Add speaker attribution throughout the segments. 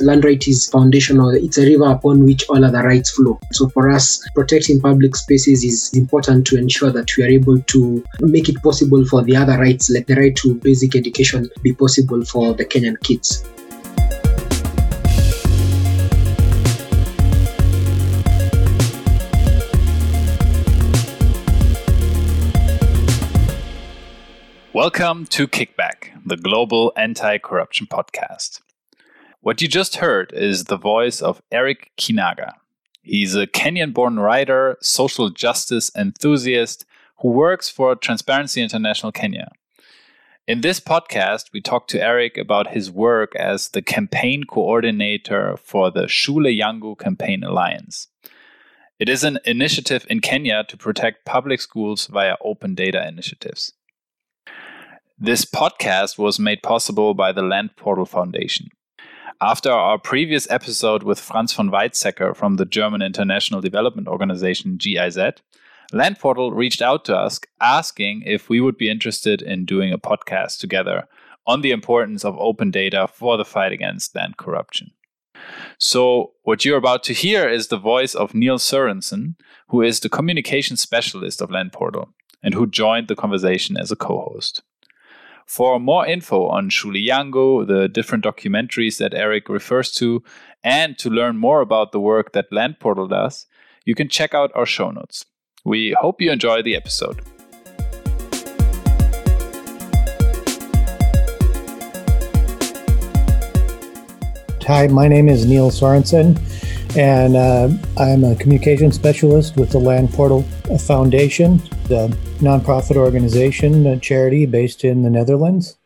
Speaker 1: land right is foundational. It's a river upon which all other rights flow. So for us, protecting public spaces is important to ensure that we are able to make it possible for the other rights, like the right to basic education, be possible for the Kenyan kids.
Speaker 2: Welcome to Kickback, the global anti corruption podcast. What you just heard is the voice of Eric Kinaga. He's a Kenyan born writer, social justice enthusiast who works for Transparency International Kenya. In this podcast, we talk to Eric about his work as the campaign coordinator for the Shule Yangu Campaign Alliance. It is an initiative in Kenya to protect public schools via open data initiatives. This podcast was made possible by the Land Portal Foundation. After our previous episode with Franz von Weizsäcker from the German International Development Organization GIZ, Landportal reached out to us asking if we would be interested in doing a podcast together on the importance of open data for the fight against land corruption. So, what you're about to hear is the voice of Neil Sorensen, who is the communication specialist of Landportal and who joined the conversation as a co host. For more info on Shule Yangu, the different documentaries that Eric refers to, and to learn more about the work that Land Portal does, you can check out our show notes. We hope you enjoy the episode.
Speaker 3: Hi, my name is Neil Sorensen, and uh, I'm a communication specialist with the Land Portal Foundation the nonprofit organization, a charity based in the Netherlands.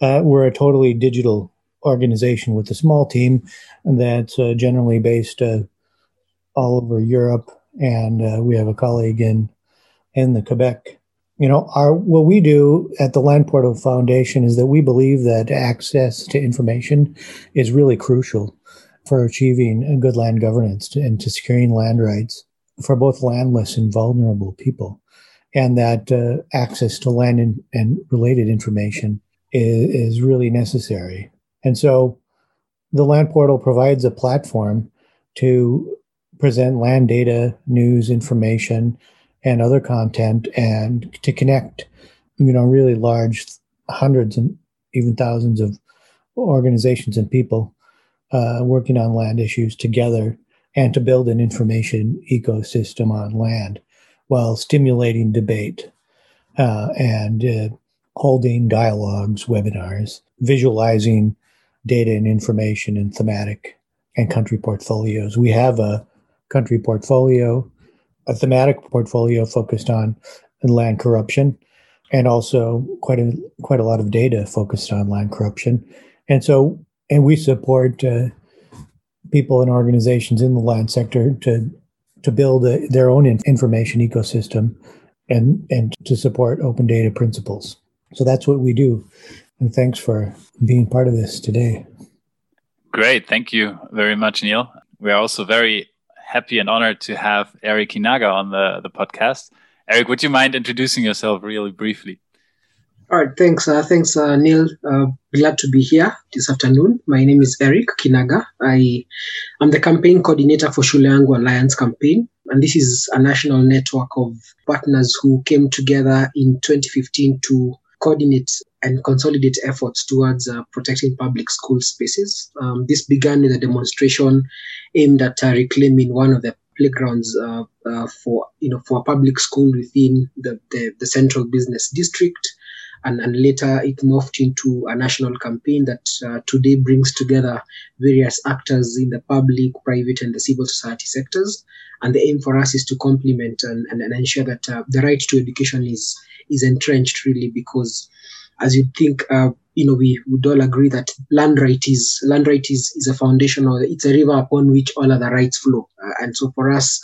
Speaker 3: Uh, we're a totally digital organization with a small team that's uh, generally based uh, all over Europe, and uh, we have a colleague in in the Quebec. You know, our what we do at the Land Portal Foundation is that we believe that access to information is really crucial for achieving good land governance and to securing land rights for both landless and vulnerable people and that uh, access to land and, and related information is, is, really necessary. And so the land portal provides a platform to present land data, news, information, and other content and to connect, you know, really large hundreds and even thousands of organizations and people uh, working on land issues together and to build an information ecosystem on land while stimulating debate uh, and uh, holding dialogues, webinars, visualizing data and information in thematic and country portfolios. We have a country portfolio, a thematic portfolio focused on land corruption, and also quite a quite a lot of data focused on land corruption. And so, and we support uh, people and organizations in the land sector to to build a, their own information ecosystem and and to support open data principles. So that's what we do. And thanks for being part of this today.
Speaker 2: Great. Thank you very much, Neil. We are also very happy and honored to have Eric Kinaga on the, the podcast. Eric, would you mind introducing yourself really briefly?
Speaker 1: All right, thanks. Uh, thanks, uh, Neil. Uh, glad to be here this afternoon. My name is Eric Kinaga. I am the campaign coordinator for Shule Yangu Alliance campaign. And this is a national network of partners who came together in 2015 to coordinate and consolidate efforts towards uh, protecting public school spaces. Um, this began with a demonstration aimed at uh, reclaiming one of the playgrounds uh, uh for you know for a public school within the, the, the central business district and, and later it morphed into a national campaign that uh, today brings together various actors in the public, private, and the civil society sectors. And the aim for us is to complement and, and, and ensure that uh, the right to education is is entrenched really because as you think uh, you know we would all agree that land right is land right is, is a foundation it's a river upon which all other rights flow uh, and so for us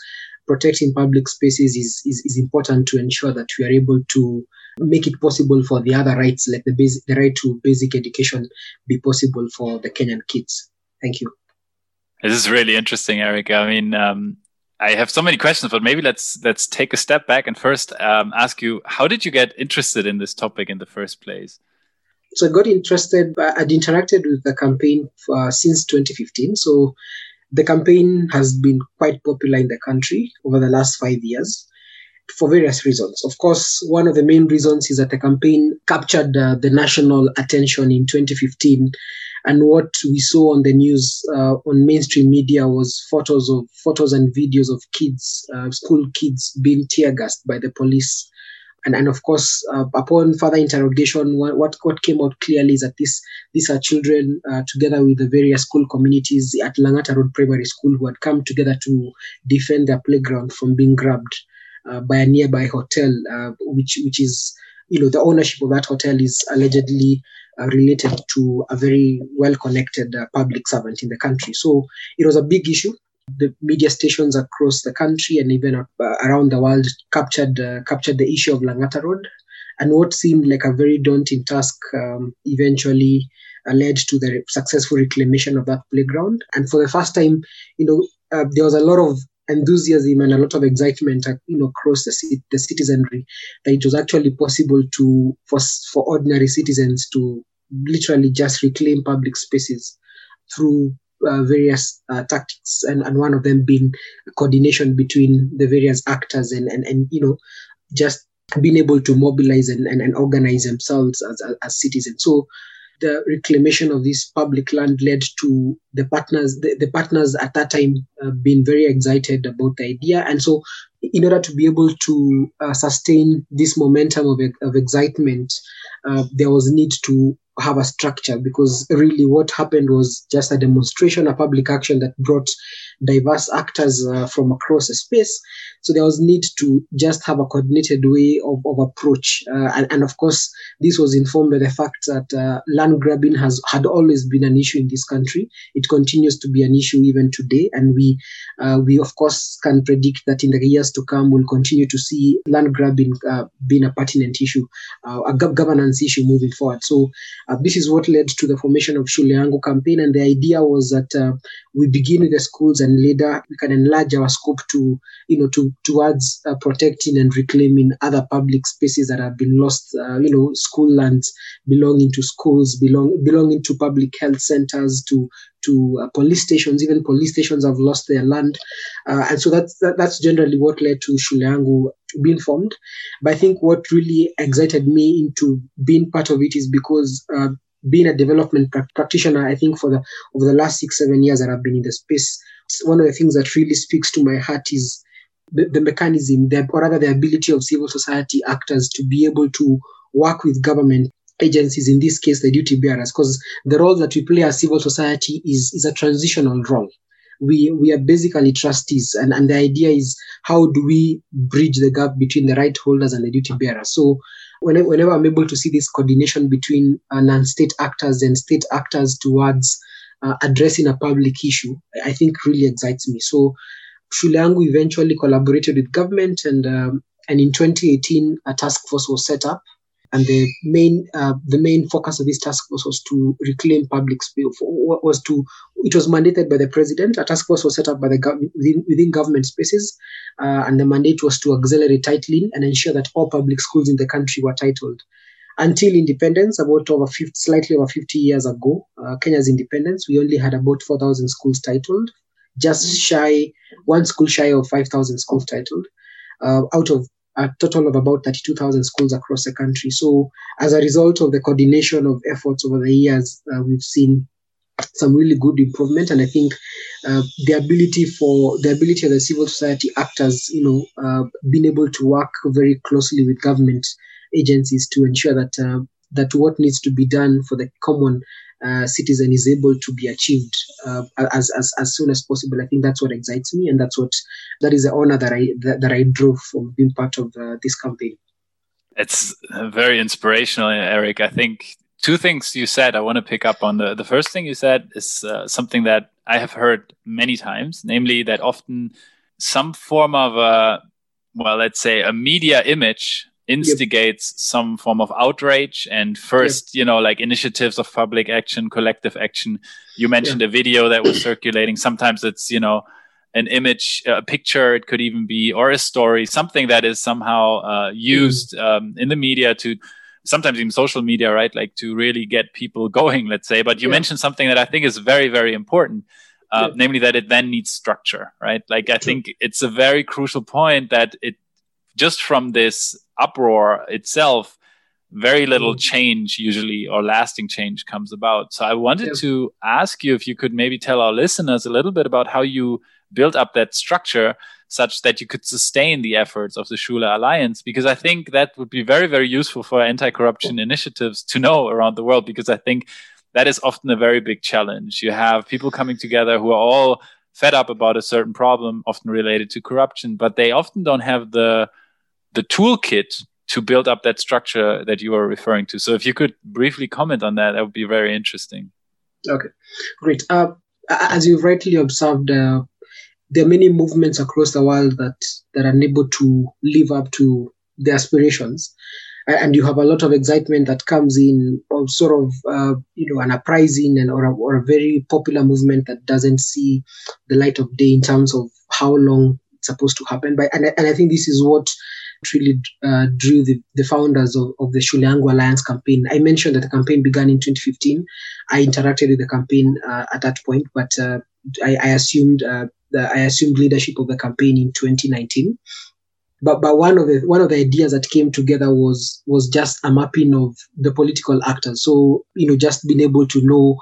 Speaker 1: protecting public spaces is, is is important to ensure that we are able to make it possible for the other rights, like the basic, the right to basic education, be possible for the Kenyan kids. Thank you.
Speaker 2: This is really interesting, Eric. I mean, um, I have so many questions, but maybe let's let's take a step back and first um, ask you: How did you get interested in this topic in the first place?
Speaker 1: So I got interested, I'd interacted with the campaign for, since 2015. So the campaign has been quite popular in the country over the last five years for various reasons. Of course, one of the main reasons is that the campaign captured uh, the national attention in 2015. And what we saw on the news uh, on mainstream media was photos of photos and videos of kids, uh, school kids, being tear gassed by the police and and of course, uh, upon further interrogation, what, what came out clearly is that this these are children uh, together with the various school communities at Langata Road Primary School who had come together to defend their playground from being grabbed by a nearby hotel, uh, which which is you know the ownership of that hotel is allegedly uh, related to a very well connected uh, public servant in the country. So it was a big issue the media stations across the country and even uh, around the world captured uh, captured the issue of Langata Road, and what seemed like a very daunting task um, eventually uh, led to the successful reclamation of that playground. And for the first time, you know, uh, there was a lot of enthusiasm and a lot of excitement, uh, you know, across the the citizenry that it was actually possible to for for ordinary citizens to literally just reclaim public spaces through uh, various uh, tactics, and, and one of them being coordination between the various actors and, and, and you know, just being able to mobilize and, and, and organize themselves as, as, as citizens. So the reclamation of this public land led to the partners the, the partners at that time uh, being very excited about the idea. And so in order to be able to uh, sustain this momentum of, of excitement uh, there was need to have a structure because really what happened was just a demonstration, a public action that brought diverse actors uh, from across the space. So there was need to just have a coordinated way of, of approach. Uh, and, and, of course, this was informed by the fact that uh, land grabbing has had always been an issue in this country. It continues to be an issue even today. And we, uh, we of course, can predict that in the years to come, we'll continue to see land grabbing uh, being a pertinent issue, uh, a governance issue moving forward. So this is what led to the formation of Shule Yangu campaign. And the idea was that we begin with the schools and and later we can enlarge our scope to you know to towards uh, protecting and reclaiming other public spaces that have been lost uh, you know school lands belonging to schools belong belonging to public health centers to to uh, police stations. Even police stations have lost their land. Uh, and so that's that, that's generally what led to Shule Yangu being formed. But i think what really excited me into being part of it is because uh, being a development practitioner, I think for the over the last six seven years that I've been in the space, one of the things that really speaks to my heart is the, the mechanism, the, or rather the ability of civil society actors to be able to work with government agencies, in this case, the duty bearers, because the role that we play as civil society is, is a transitional role. We, we are basically trustees, and, and the idea is how do we bridge the gap between the right holders and the duty bearers? So, whenever, whenever I'm able to see this coordination between uh, non state actors and state actors towards uh, addressing a public issue, I think really excites me. So Shule eventually collaborated with government, and um, and in 2018 a task force was set up, and the main uh, the main focus of this task force was to reclaim public space. Was to it was mandated by the president. A task force was set up by the within, within government spaces, uh, and the mandate was to accelerate titling and ensure that all public schools in the country were titled until independence, about over 50, slightly over 50 years ago, uh, Kenya's independence, we only had about 4,000 schools titled, just mm. shy, one school shy of 5,000 schools titled, uh, out of a total of about 32,000 schools across the country. So, as a result of the coordination of efforts over the years, uh, we've seen some really good improvement and i think uh, the ability for the ability of the civil society actors you know uh, being able to work very closely with government agencies to ensure that uh, that what needs to be done for the common uh, citizen is able to be achieved uh, as, as as soon as possible. I think that's what excites me, and that's what that is the honor that I that, that I drew from being part of uh, this campaign.
Speaker 2: It's very inspirational, Eric. I think two things you said I want to pick up on. The the first thing you said is uh, something that I have heard many times, namely that often some form of a well, let's say a media image instigates yep. some form of outrage and first yep. you know like initiatives of public action collective action you mentioned yeah. a video that was circulating sometimes it's you know an image a picture it could even be or a story something that is somehow uh, used mm. um, in the media to sometimes even social media, right? Like to really get people going, let's say. But you yeah. mentioned something that I think is very, very important. Uh, yeah. namely that it then needs structure, right? Like I think it's a very crucial point that it just from this uproar itself, very little mm. change usually or lasting change comes about. So I wanted yeah. to ask you if you could maybe tell our listeners a little bit about how you built up that structure such that you could sustain the efforts of the Shule Alliance, because I think that would be very, very useful for anti-corruption initiatives to know around the world, because I think that is often a very big challenge. You have people coming together who are all fed up about a certain problem, often related to corruption, but they often don't have the the toolkit to build up that structure that you are referring to. So if you could briefly comment on that, that would be very interesting.
Speaker 1: Okay, great. Uh, as you've rightly observed, uh, there are many movements across the world that, that are unable to live up to their aspirations. And you have a lot of excitement that comes in, of sort of, uh, you know, an uprising and or a, or a very popular movement that doesn't see the light of day in terms of how long it's supposed to happen. But and, and I think this is what really uh, drew the, the founders of, of the Shule Yangu Alliance campaign. I mentioned that the campaign began in 2015. I interacted with the campaign uh, at that point, but uh, I, I, assumed uh, the, I assumed leadership of the campaign in 2019. But, but one of the one of the ideas that came together was was just a mapping of the political actors. So you know, just being able to know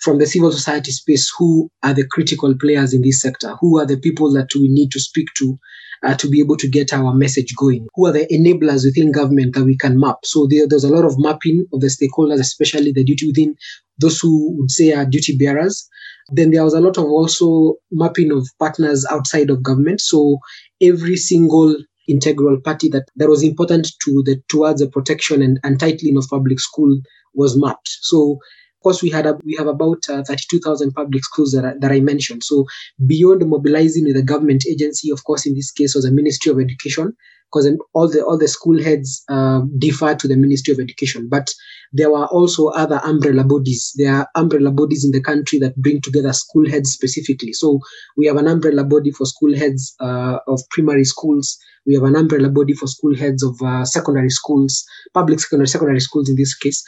Speaker 1: from the civil society space who are the critical players in this sector, who are the people that we need to speak to uh, to be able to get our message going? Who are the enablers within government that we can map? So there, there's a lot of mapping of the stakeholders, especially the duty within those who would say are duty bearers. Then there was a lot of also mapping of partners outside of government. So every single integral party that, that was important to the towards the protection and, and titling of public school was mapped. So course, we had a, we have about uh, 32,000 public schools that I, that I mentioned. So beyond mobilizing with the government agency, of course, in this case was the Ministry of Education, because all the all the school heads uh, defer to the Ministry of Education. But there were also other umbrella bodies. There are umbrella bodies in the country that bring together school heads specifically. So we have an umbrella body for school heads uh, of primary schools. We have an umbrella body for school heads of uh, secondary schools, public secondary secondary schools in this case.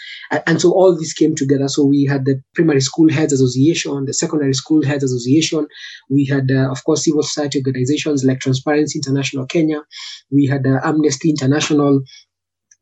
Speaker 1: And, so all this came together. So we had the primary school heads association, the secondary school heads association. We had, uh, of course, civil society organizations like Transparency International Kenya. We had uh, Amnesty International.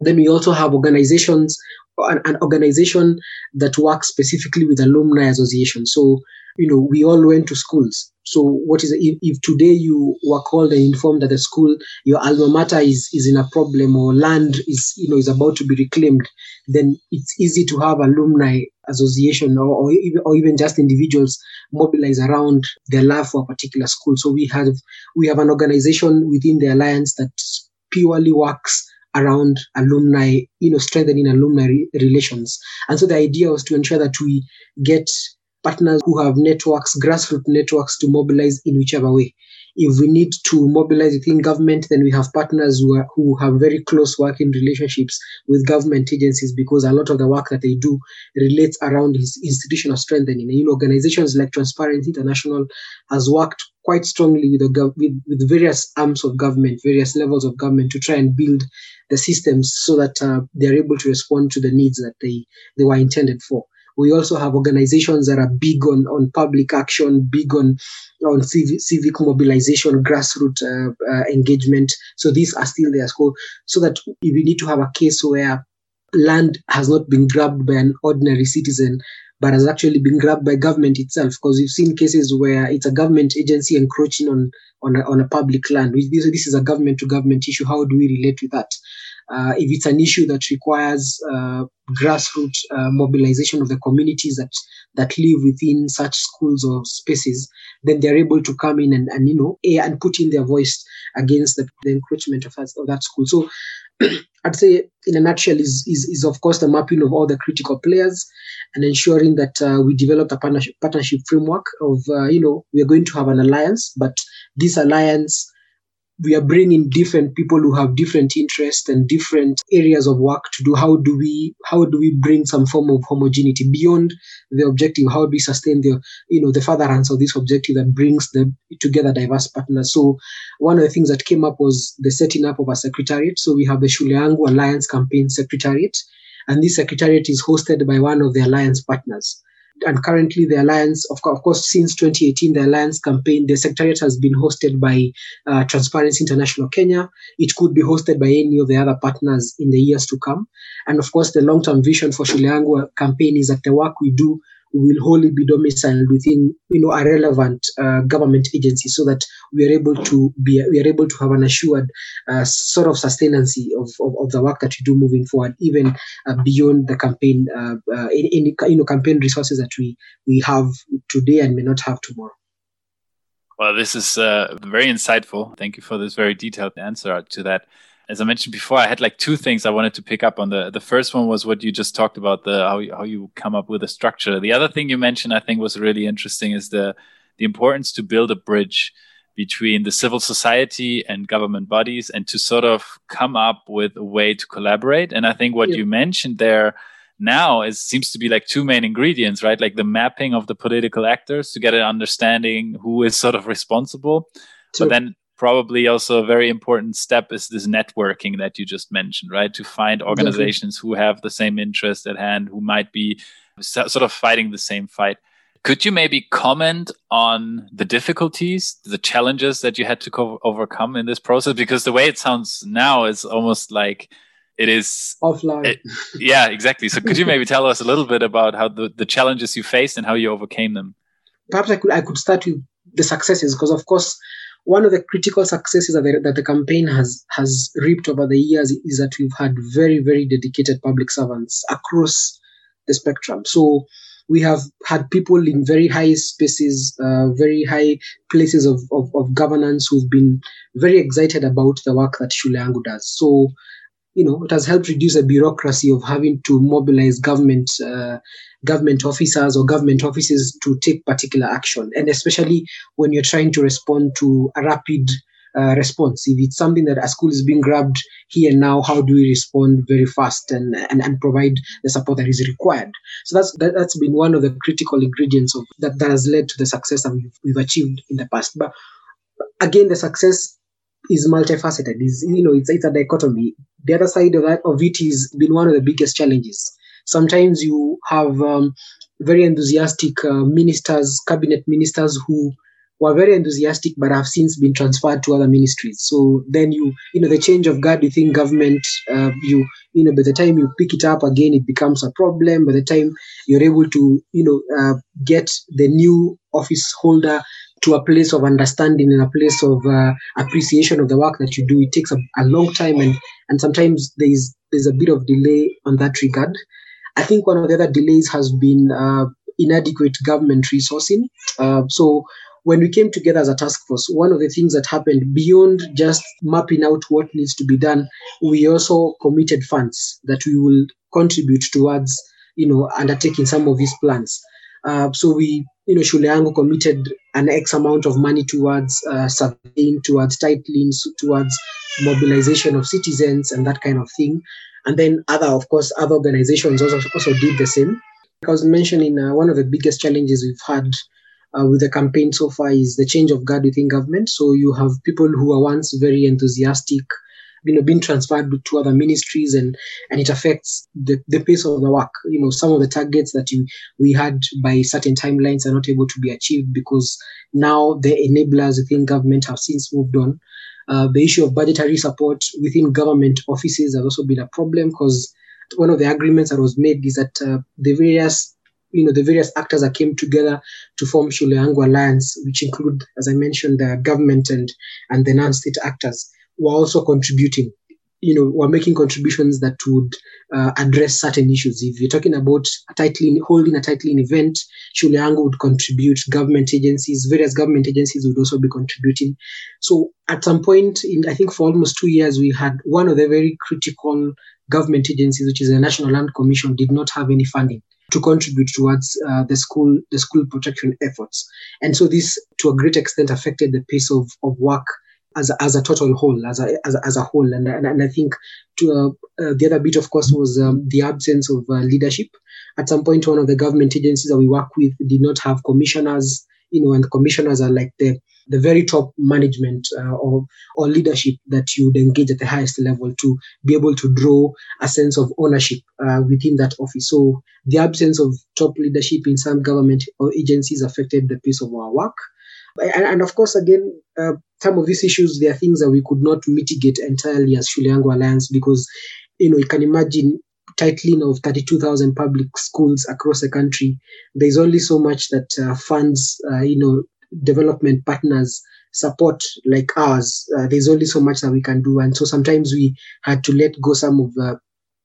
Speaker 1: Then we also have organizations an, an, organization that works specifically with alumni association. So, you know, we all went to schools. So, what is if, if today you were called and informed that the school, your alma mater is is in a problem or land is you know is about to be reclaimed, then it's easy to have alumni association or, or, or even just individuals mobilize around their love for a particular school. So we have we have an organization within the alliance that purely works around alumni, you know, strengthening alumni re- relations. And so the idea was to ensure that we get partners who have networks, grassroots networks to mobilize in whichever way. If we need to mobilize within government, then we have partners who, are, who have very close working relationships with government agencies because a lot of the work that they do relates around institutional strengthening. And, you know, organizations like Transparency International has worked quite strongly with, the, with, with various arms of government, various levels of government to try and build the systems so that uh, they're able to respond to the needs that they, they were intended for. We also have organizations that are big on, on public action, big on, on civic, civic mobilization, grassroots uh, uh, engagement. So these are still there. So, so that we need to have a case where land has not been grabbed by an ordinary citizen, but has actually been grabbed by government itself. Because we've seen cases where it's a government agency encroaching on on a, on a public land. This, this is a government to government issue. How do we relate with that? Uh, if it's an issue that requires uh, grassroots uh, mobilization of the communities that that live within such schools or spaces, then they're able to come in and, and you know and put in their voice against the, the encroachment of that, of that school. So I'd say, in a nutshell, is, is, is of course the mapping of all the critical players and ensuring that uh, we develop a partnership, partnership framework of, uh, you know, we are going to have an alliance, but this alliance we are bringing different people who have different interests and different areas of work to do how do we how do we bring some form of homogeneity beyond the objective? How do we sustain the you know the furtherance of this objective that brings them together diverse partners? So one of the things that came up was the setting up of a secretariat. So we have the Shule Yangu alliance campaign secretariat and this secretariat is hosted by one of the alliance partners and currently the alliance of, of course since 2018 the alliance campaign the secretariat has been hosted by uh, transparency international kenya. It could be hosted by any of the other partners in the years to come. And of course the long-term vision for shule campaign is that the work we do will wholly be domiciled within you know a relevant uh, government agency so that we are able to be we are able to have an assured uh, sort of sustainancy of, of, of, the work that we do moving forward even uh, beyond the campaign uh, uh, any, any you know campaign resources that we we have today and may not have tomorrow.
Speaker 2: Well this is uh, very insightful. Thank you for this very detailed answer to that as I mentioned before, I had like two things I wanted to pick up on. The the first one was what you just talked about, the how you, how you come up with a structure. The other thing you mentioned, I think, was really interesting, is the the importance to build a bridge between the civil society and government bodies, and to sort of come up with a way to collaborate. And I think what yeah. you mentioned there now is seems to be like two main ingredients, right? Like the mapping of the political actors to get an understanding who is sort of responsible, but then probably also a very important step is this networking that you just mentioned, right? To find organizations who have the same interest at hand, who might be sort of fighting the same fight. Could you maybe comment on the difficulties, the challenges that you had to co- overcome in this process? Because the way it sounds now is almost like it is
Speaker 1: offline. It,
Speaker 2: yeah, exactly. So could you maybe tell us a little bit about how the, the challenges you faced and how you overcame them?
Speaker 1: Perhaps I could I could start with the successes because of course one of the critical successes that the, that the campaign has has reaped over the years is that we've had very very dedicated public servants across the spectrum. So we have had people in very high spaces uh, very high places of, of, of, governance who've been very excited about the work that shule yangu does. So you know it has helped reduce the bureaucracy of having to mobilize government uh, government officers or government offices to take particular action, and especially when you're trying to respond to a rapid uh, response. If it's something that a school is being grabbed here and now, how do we respond very fast and, and, and provide the support that is required? So that's that, has been one of the critical ingredients of that, that has led to the success that we've, we've achieved in the past. But again, the success is multifaceted. Is you know, it's it's a dichotomy. The other side of that of it is been one of the biggest challenges Sometimes you have um, very enthusiastic uh, ministers, cabinet ministers who were very enthusiastic but have since been transferred to other ministries. So then you, you know, the change of guard within government, uh, you, you know, by the time you pick it up again, it becomes a problem. By the time you're able to, you know, uh, get the new office holder to a place of understanding and a place of uh, appreciation of the work that you do, it takes a, a long time, and and sometimes there is there's a bit of delay on that regard. I think one of the other delays has been uh, inadequate government resourcing. Uh, so when we came together as a task force, one of the things that happened beyond just mapping out what needs to be done, we also committed funds that we will contribute towards, you know, undertaking some of these plans. Uh, so we, you know, Shule Yangu committed an X amount of money towards uh, surveying, towards titling, towards mobilization of citizens and that kind of thing. And then other, of course, other organizations also, also did the same. I was mentioning uh, one of the biggest challenges we've had uh, with the campaign so far is the change of guard within government. So you have people who are once very enthusiastic, you know, being transferred to other ministries, and and it affects the, the pace of the work. You know, some of the targets that you we had by certain timelines are not able to be achieved because now the enablers within government have since moved on. Uh, the issue of budgetary support within government offices has also been a problem because one of the agreements that was made is that uh, the various you know the various actors that came together to form Shule Yangu Alliance, which include, as I mentioned, the government and and the non-state actors, were also contributing you know, were making contributions that would uh, address certain issues. If you're talking about a titling, holding a titling event, Shule would contribute, government agencies, various government agencies would also be contributing. So at some point, in I think for almost two years, we had one of the very critical government agencies, which is the National Land Commission, did not have any funding to contribute towards uh, the school the school protection efforts. And so this, to a great extent, affected the pace of, of work as a, as a total whole, as a as as a whole. And, and and I think to uh, uh, the other bit, of course, was um, the absence of uh, leadership. At some point, one of the government agencies that we work with did not have commissioners. You know, and commissioners are like the the very top management uh, or or leadership that you would engage at the highest level to be able to draw a sense of ownership uh, within that office. So the absence of top leadership in some government or agencies affected the pace of our work. And, and of course, again, uh, some of these issues, there are things that we could not mitigate entirely as Shule Yangu Alliance because, you know, you can imagine titling of 32,000 public schools across the country. There's only so much that uh, funds, uh, you know, development partners support like ours. Uh, there's only so much that we can do. And so sometimes we had to let go some of the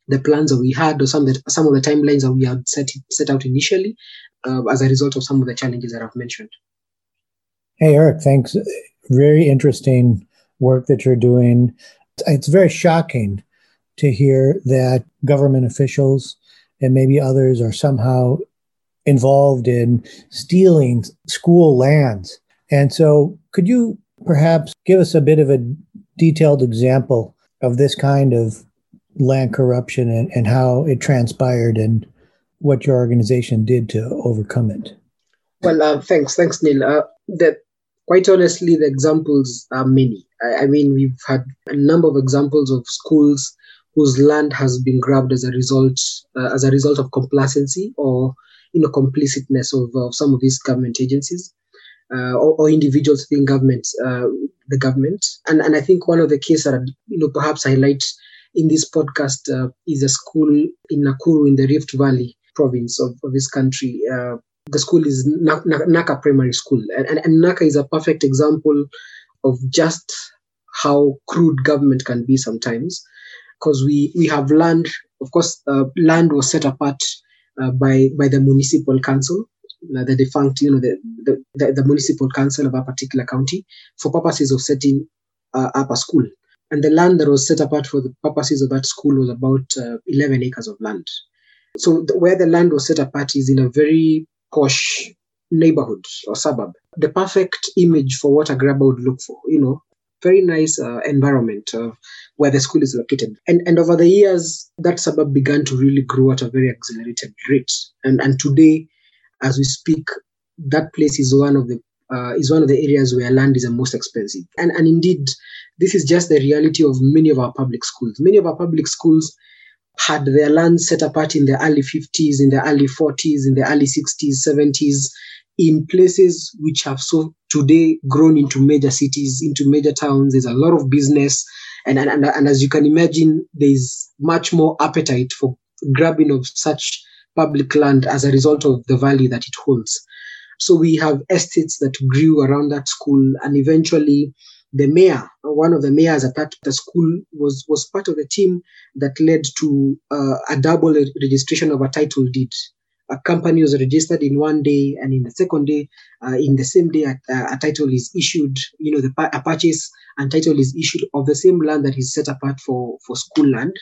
Speaker 1: the plans that we had or some of the, some of the timelines that we had set, set out initially uh, as a result of some of the challenges that I've mentioned.
Speaker 3: Hey, Eric, thanks. Very interesting work that you're doing. It's very shocking to hear that government officials and maybe others are somehow involved in stealing school lands. And so, could you perhaps give us a bit of a detailed example of this kind of land corruption and, and how it transpired and what your organization did to overcome it?
Speaker 1: Well, uh, thanks, thanks, Neil. Uh, quite honestly, the examples are many. I, I, mean, we've had a number of examples of schools whose land has been grabbed as a result uh, as a result of complacency or you know complicitness of, of some of these government agencies uh, or, or, individuals within government, uh, the government. And and I think one of the cases that you know perhaps highlight in this podcast uh, is a school in Nakuru in the Rift Valley province of, of this country uh, the school is Naka Primary School. And, and, and Naka is a perfect example of just how crude government can be sometimes. Because we, we have land, of course, uh, land was set apart uh, by, by the municipal council, uh, the defunct, you know, the, the, the, the, municipal council of a particular county for purposes of setting uh, up a school. And the land that was set apart for the purposes of that school was about uh, 11 acres of land. So the, where the land was set apart is in a very posh neighborhood or suburb. The perfect image for what a grabber would look for, you know, very nice uh, environment uh, where the school is located. And, and over the years, that suburb began to really grow at a very accelerated rate. And, and today, as we speak, that place is one of the uh, is one of the areas where land is the most expensive. And, and indeed, this is just the reality of many of our public schools. Many of our public schools had their land set apart in the early 50s, in the early 40s, in the early 60s, 70s, in places which have so today grown into major cities, into major towns. There's a lot of business. And, and, and as you can imagine, there's much more appetite for grabbing of such public land as a result of the value that it holds. So we have estates that grew around that school, and eventually the mayor, one of the mayors at the school, was was part of the team that led to uh, a double registration of a title deed. A company was registered in one day, and in the second day, uh, in the same day, a, a, title is issued. You know, the a purchase and title is issued of the same land that is set apart for for school land.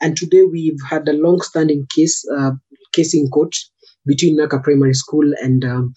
Speaker 1: And today we've had a long-standing case uh, case in court between Naka Primary School and um,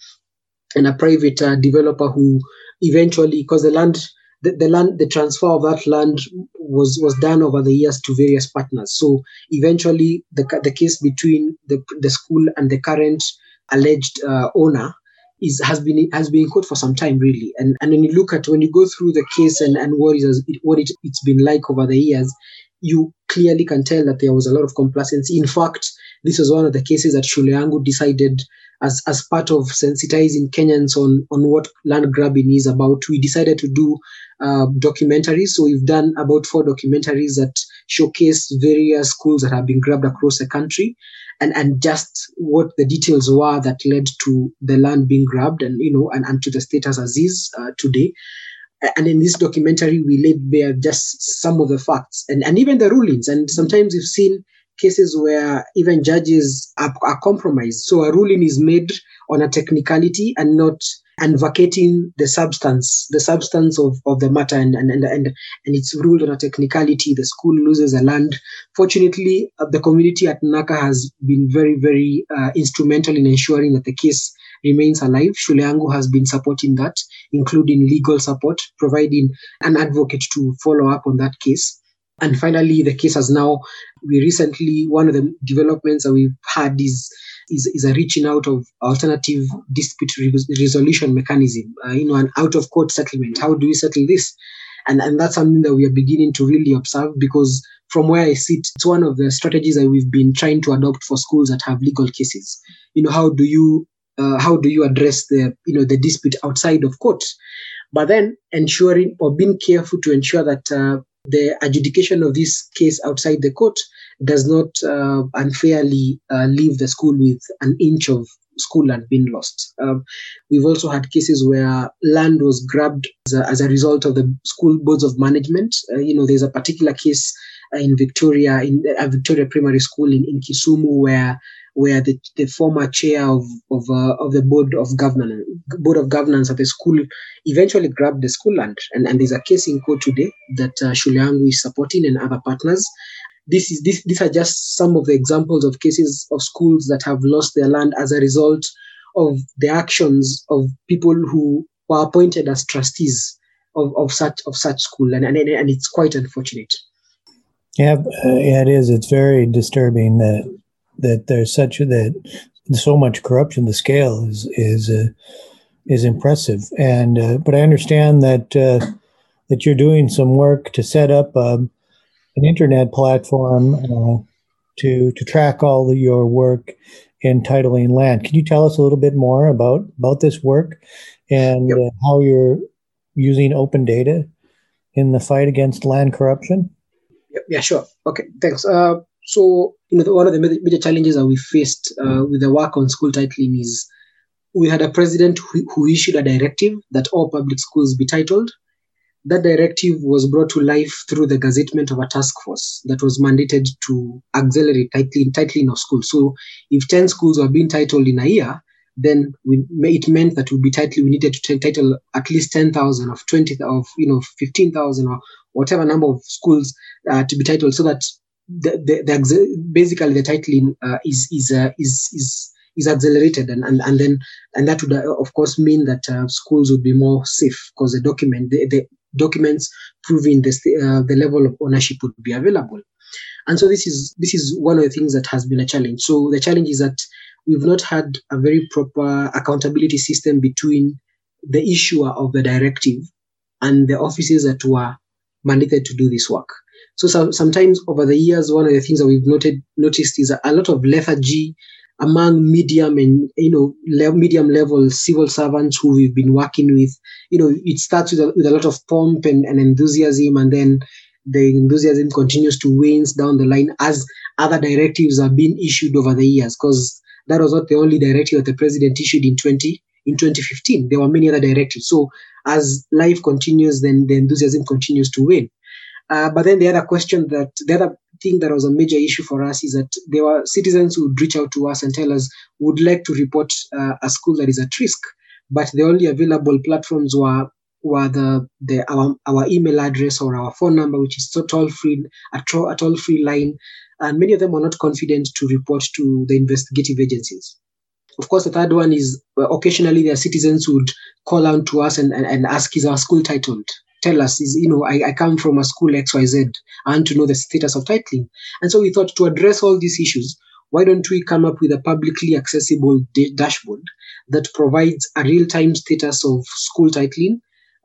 Speaker 1: and a private uh, developer who eventually, because the land the, the land the transfer of that land was was done over the years to various partners. So eventually the, the case between the, the school and the current alleged uh, owner is has been has been in court for some time really. And and when you look at when you go through the case and and what is what it, it's been like over the years you clearly can tell that there was a lot of complacency. In fact this was one of the cases that Shule Yangu decided as, as part of sensitizing Kenyans on, on what land grabbing is about, we decided to do uh, documentaries. So we've done about four documentaries that showcase various schools that have been grabbed across the country and, and just what the details were that led to the land being grabbed and, you know, and, and to the status as is uh, today. And in this documentary, we laid bare just some of the facts and, and even the rulings. And sometimes we've seen cases where even judges are, are compromised. So a ruling is made on a technicality and not advocating the substance, the substance of, of the matter, and, and, and, and, and it's ruled on a technicality. The school loses a land. Fortunately, uh, the community at Naka has been very, very uh, instrumental in ensuring that the case remains alive. Shule Yangu has been supporting that, including legal support, providing an advocate to follow up on that case. And finally, the case has now, we recently, one of the developments that we've had is is, is a reaching out of alternative dispute resolution mechanism, uh, you know, an out of court settlement. How do we settle this? And, and that's something that we are beginning to really observe because from where I sit, it's one of the strategies that we've been trying to adopt for schools that have legal cases. You know, how do you uh, how do you address the you know the dispute outside of court? But then ensuring or being careful to ensure that uh, the adjudication of this case outside the court does not uh, unfairly uh, leave the school with an inch of school land being lost. Um, we've also had cases where land was grabbed as a, as a result of the school boards of management. Uh, you know, there's a particular case uh, in Victoria, in a Victoria Primary School in, in Kisumu, where where the, the former chair of of, uh, of the board of governance board of governance at the school eventually grabbed the school land, and, and there's a case in court today that uh, Shule Yangu is supporting and other partners. This is this, these are just some of the examples of cases of schools that have lost their land as a result of the actions of people who were appointed as trustees of, of such of such school, and, and and it's quite unfortunate.
Speaker 3: Yeah, uh, yeah, it is. It's very disturbing that that there's such that so much corruption. The scale is is uh, is impressive, and uh, but I understand that uh, that you're doing some work to set up um, an internet platform uh, to to track all of your work in titling land. Can you tell us a little bit more about about this work and yep. Uh, how you're using open data in the fight against land corruption?
Speaker 1: Yeah, sure. Okay, thanks. Uh, so, you know, one of the major challenges that we faced uh, with the work on school titling is we had a president who, who issued a directive that all public schools be titled. That directive was brought to life through the gazettement of a task force that was mandated to accelerate titling, titling of schools. So, if 10 schools were being titled in a year, then we, it meant that we be title, we needed to title at least 10,000 of 20 of you know 15,000 or whatever number of schools uh, to be titled so that the, the, the basically the titling uh, is is, uh, is is is accelerated and, and and then and that would uh, of course mean that uh, schools would be more safe because the document the, the documents proving this uh, the level of ownership would be available. And so this is this is one of the things that has been a challenge. So the challenge is that we've not had a very proper accountability system between the issuer of the directive and the offices that were mandated to do this work so, so sometimes over the years, one of the things that we've noted noticed is a lot of lethargy among medium and you know le- medium level civil servants who we've been working with. You know, it starts with a, with a lot of pomp and, and enthusiasm, and then the enthusiasm continues to wane down the line as other directives are being issued over the years. Because that was not the only directive that the president issued in 20 in 2015. There were many other directives. So as life continues, then the enthusiasm continues to wane. Uh, but then the other question that the other thing that was a major issue for us is that there were citizens who would reach out to us and tell us would like to report uh, a school that is at risk, but the only available platforms were were the, the our, our email address or our phone number, which is toll free a, toll free line, and many of them were not confident to report to the investigative agencies. Of course, the third one is uh, occasionally their citizens would call out to us and, and, and ask, is our school titled? Tell us is, you know, I, I come from a school XYZ. Want to know the status of titling. And so we thought to address all these issues, why don't we come up with a publicly accessible dashboard that provides a real-time status of school titling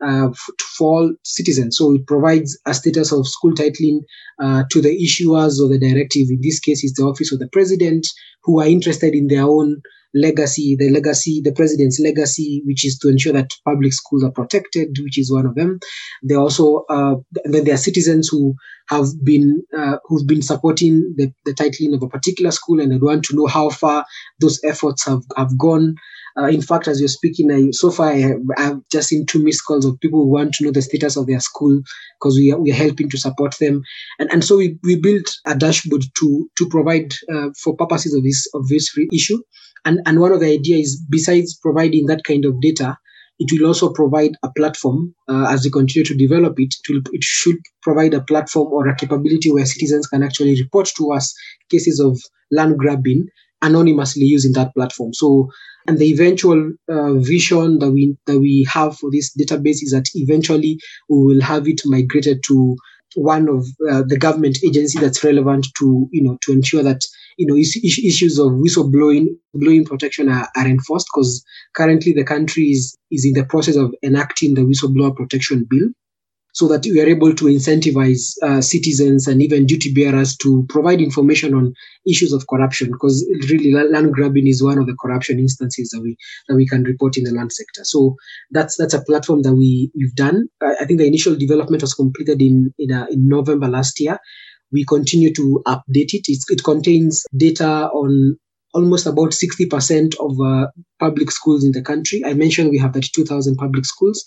Speaker 1: uh, for all citizens. So it provides a status of school titling uh, to the issuers of the directive. In this case, it's the office of the president, who are interested in their own legacy, the legacy, the president's legacy, which is to ensure that public schools are protected, which is one of them. They also, uh, then there are citizens who have been, uh, who've been supporting the, the titling of a particular school and they want to know how far those efforts have, have gone. Uh, in fact, as you're speaking, I, so far I have, I have, just seen two missed calls of people who want to know the status of their school because we are, we are helping to support them, and and so we, we built a dashboard to to provide uh, for purposes of this of this issue, and and one of the ideas is besides providing that kind of data, it will also provide a platform uh, as we continue to develop it. It, it should provide a platform or a capability where citizens can actually report to us cases of land grabbing anonymously using that platform. So and the eventual uh, vision that we that we have for this database is that eventually we will have it migrated to one of uh, the government agency that's relevant to you know to ensure that you know is, issues of whistleblowing blowing protection are, are enforced because currently the country is is in the process of enacting the whistleblower protection bill so that we are able to incentivize uh, citizens and even duty bearers to provide information on issues of corruption because really land grabbing is one of the corruption instances that we that we can report in the land sector. So that's that's a platform that we we've done. I think the initial development was completed in in, uh, in november last year. We continue to update it. It's, it contains data on almost about 60% of uh, public schools in the country. I mentioned we have 32,000 public schools.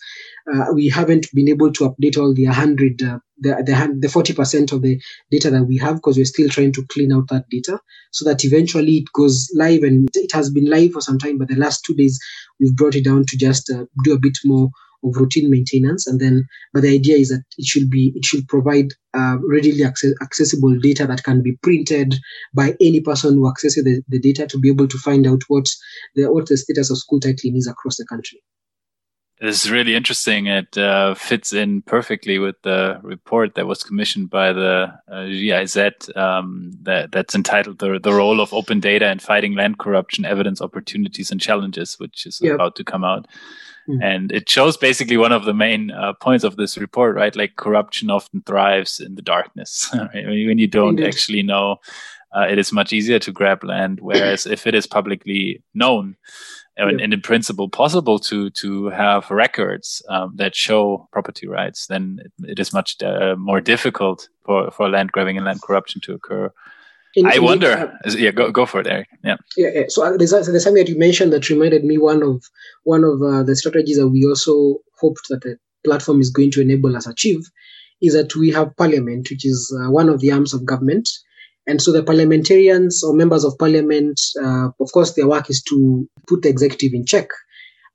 Speaker 1: Uh, we haven't been able to update all the 100, uh, the, the, the 40% of the data that we have because we're still trying to clean out that data so that eventually it goes live and it has been live for some time, but the last two days we've brought it down to just uh, do a bit more of routine maintenance and then but the idea is that it should be it should provide uh, readily access, accessible data that can be printed by any person who accesses the, the data to be able to find out what the what the status of school titling is across the country
Speaker 2: this is really interesting. It uh, fits in perfectly with the report that was commissioned by the uh, GIZ um, that, that's entitled the, the Role of Open Data in Fighting Land Corruption, Evidence, Opportunities, and Challenges, which is yep. about to come out. Mm. And it shows basically one of the main uh, points of this report, right? Like corruption often thrives in the darkness. right? when you don't Indeed. actually know, uh, it is much easier to grab land. Whereas if it is publicly known, and, yeah. and, in principle possible to to have records um, that show property rights, then it, it is much uh, more difficult for, for land grabbing and land corruption to occur. In, I wonder. Uh, yeah, go go for it, Eric. Yeah.
Speaker 1: Yeah. yeah. So uh, there's, there's something that you mentioned that reminded me one of one of uh, the strategies that we also hoped that the platform is going to enable us achieve is that we have parliament, which is uh, one of the arms of government. And so the parliamentarians or members of parliament, uh, of course, their work is to put the executive in check.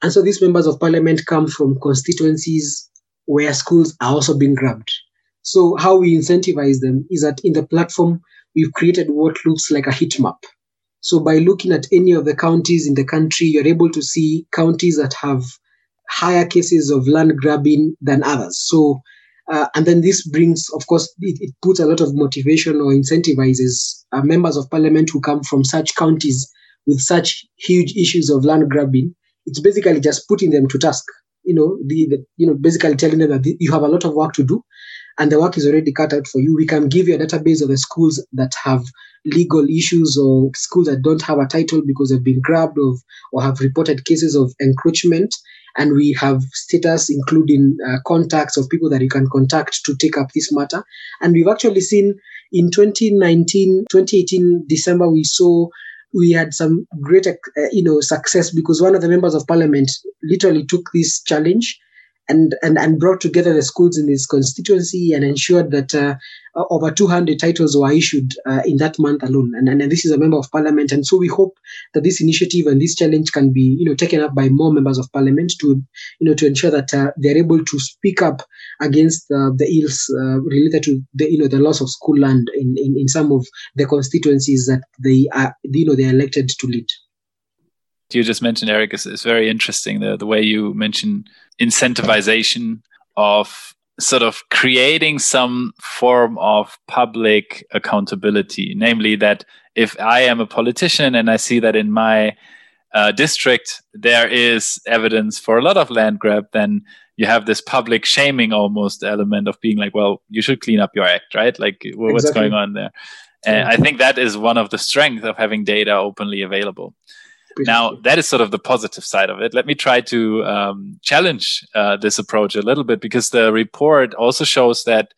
Speaker 1: And so these members of parliament come from constituencies where schools are also being grabbed. So how we incentivize them is that in the platform, we've created what looks like a heat map. So by looking at any of the counties in the country, you're able to see counties that have higher cases of land grabbing than others. So, uh, and then this brings, of course, it, it, puts a lot of motivation or incentivizes uh, members of parliament who come from such counties with such huge issues of land grabbing. It's basically just putting them to task. You know, the, the you know basically telling them that you have a lot of work to do, and the work is already cut out for you. We can give you a database of the schools that have legal issues or schools that don't have a title because they've been grabbed of, or have reported cases of encroachment. And we have status, including uh, contacts of people that you can contact to take up this matter. And we've actually seen in 2019, 2018, December, we saw we had some great, uh, you know, success because one of the members of parliament literally took this challenge and, and, and brought together the schools in his constituency and ensured that uh, over 200 titles were issued uh, in that month alone. And, and, this is a member of parliament. And so we hope that this initiative and this challenge can be, you know, taken up by more members of parliament to, you know, to ensure that uh, they're able to speak up against the ills uh, related to the, you know, the loss of school land in, in, in some of the constituencies that they are, you know, they're elected to lead
Speaker 2: you just mentioned, Eric, is, is very interesting. The, the way you mention incentivization of sort of creating some form of public accountability, namely that if I am a politician and I see that in my uh, district there is evidence for a lot of land grab, then you have this public shaming almost element of being like, well, you should clean up your act, right? Like, what's exactly. going on there? And I think that is one of the strengths of having data openly available. Now, that is sort of the positive side of it. Let me try to um, challenge uh, this approach a little bit because the report also shows that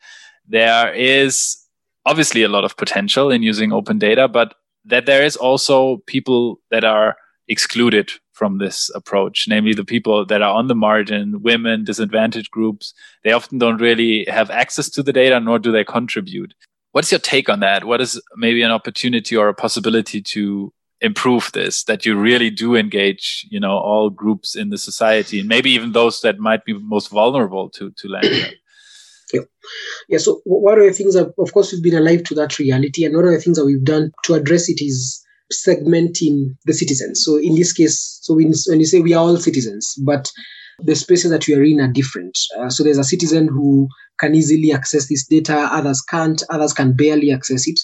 Speaker 2: there is obviously a lot of potential in using open data, but that there is also people that are excluded from this approach, namely the people that are on the margin, women, disadvantaged groups. They often don't really have access to the data, nor do they contribute. What's your take on that? What is maybe an opportunity or a possibility to improve this that you really do engage you know all groups in the society and maybe even those that might be most vulnerable to to land
Speaker 1: yeah. yeah so one of the things that of course we've been alive to that reality and one of the things that we've done to address it is segmenting the citizens. So in this case, so when, when you say we are all citizens, but the spaces that we are in are different. Uh, so there's a citizen who can easily access this data, others can't, others can barely access it.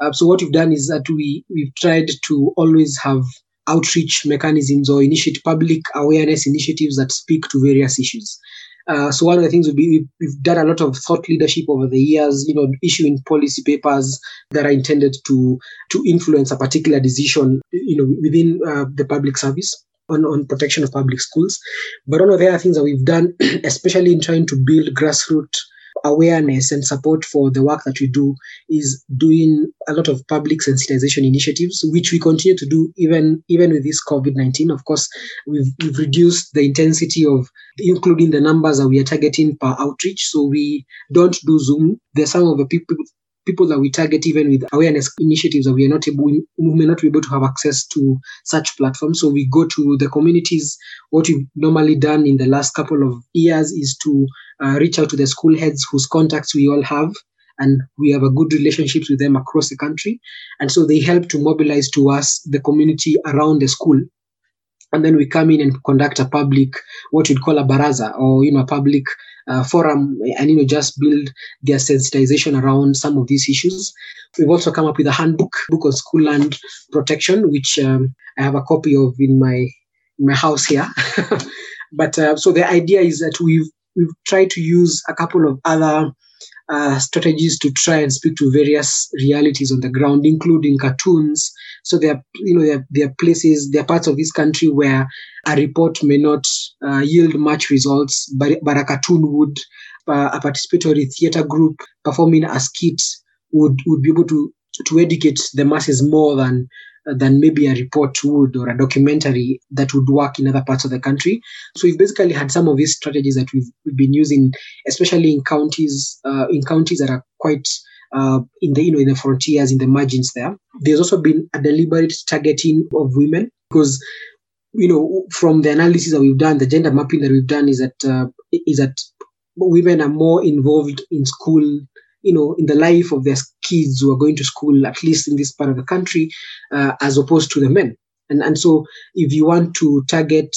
Speaker 1: Uh, so what we've done is that we we've tried to always have outreach mechanisms or initiate public awareness initiatives that speak to various issues. Uh, so one of the things would be we've done a lot of thought leadership over the years, you know, issuing policy papers that are intended to to influence a particular decision, you know, within uh, the public service on, on protection of public schools. But one of the other things that we've done, especially in trying to build grassroots awareness and support for the work that we do is doing a lot of public sensitization initiatives, which we continue to do even even with this COVID nineteen. Of course, we've, we've reduced the intensity of including the numbers that we are targeting per outreach. So we don't do Zoom. There's some of the people people that we target even with awareness initiatives that we are not able we may not be able to have access to such platforms. So we go to the communities. What we've normally done in the last couple of years is to uh, reach out to the school heads whose contacts we all have and we have a good relationships with them across the country. And so they help to mobilize to us the community around the school and then we come in and conduct a public what we'd call a baraza or you know a public uh, forum and you know just build their sensitization around some of these issues. We've also come up with a handbook book on school land protection which um, i have a copy of in my in my house here. But uh, so the idea is that we've we've tried to use a couple of other uh, strategies to try and speak to various realities on the ground, including cartoons. So there, are, you know, there, there are places, there are parts of this country where a report may not uh, yield much results, but but a cartoon would, uh, a participatory theater group performing a skit would would be able to to educate the masses more than than maybe a report would or a documentary that would work in other parts of the country. So we've basically had some of these strategies that we've, we've been using, especially in counties uh, in counties that are quite uh, in the you know in the frontiers in the margins there. There's also been a deliberate targeting of women because you know from the analysis that we've done, the gender mapping that we've done is that uh, is that women are more involved in school you know, in the life of their kids who are going to school, at least in this part of the country, uh, as opposed to the men. And, and so if you want to target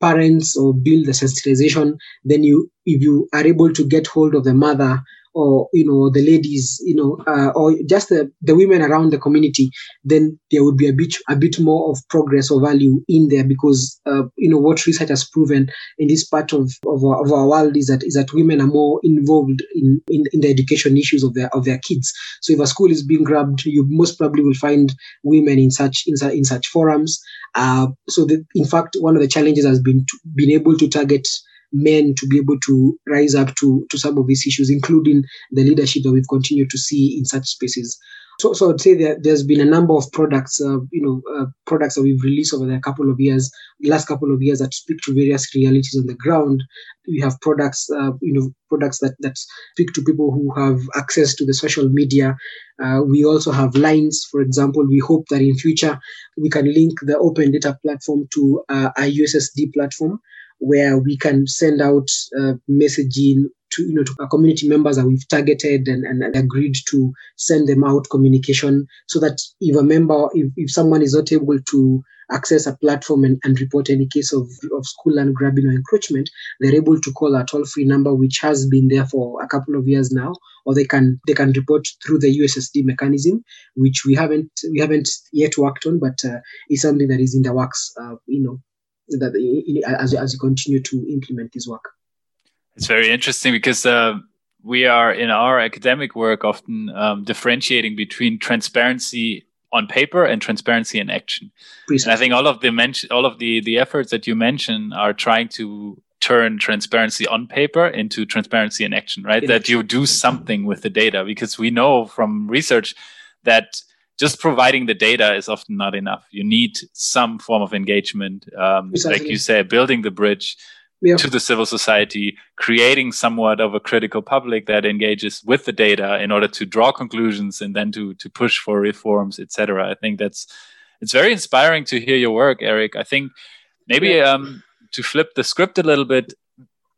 Speaker 1: parents or build the sensitization, then you, if you are able to get hold of the mother or you know the ladies you know uh, or just the, the women around the community then there would be a bit a bit more of progress or value in there because uh, you know what research has proven in this part of, of, our, of our world is that is that women are more involved in, in, in the education issues of their of their kids. So if a school is being grabbed you most probably will find women in such in, in such forums. Uh, so that in fact one of the challenges has been to, been able to target men to be able to rise up to, to some of these issues, including the leadership that we've continued to see in such spaces. So, so I'd say that there's been a number of products, uh, you know, uh, products that we've released over the couple of years, last couple of years that speak to various realities on the ground. We have products, uh, you know, products that that speak to people who have access to the social media. Uh, we also have lines, for example. We hope that in future we can link the open data platform to uh, a USSD platform where we can send out uh, messaging to you know to our community members that we've targeted and, and agreed to send them out communication so that if a member if, if someone is not able to access a platform and, and report any case of, of school land grabbing or encroachment they're able to call a toll-free number which has been there for a couple of years now or they can they can report through the ussd mechanism which we haven't we haven't yet worked on but uh, is something that is in the works uh, you know that as, as you continue to implement this work.
Speaker 2: It's very interesting because uh, we are in our academic work often um, differentiating between transparency on paper and transparency in action. Precisely. And I think all of the mention, all of the the efforts that you mention are trying to turn transparency on paper into transparency in action, right? In that action. you do something with the data because we know from research that just providing the data is often not enough. You need some form of engagement, um, like you say, building the bridge yeah. to the civil society, creating somewhat of a critical public that engages with the data in order to draw conclusions and then to to push for reforms, etc. I think that's it's very inspiring to hear your work, Eric. I think maybe yeah. um, to flip the script a little bit.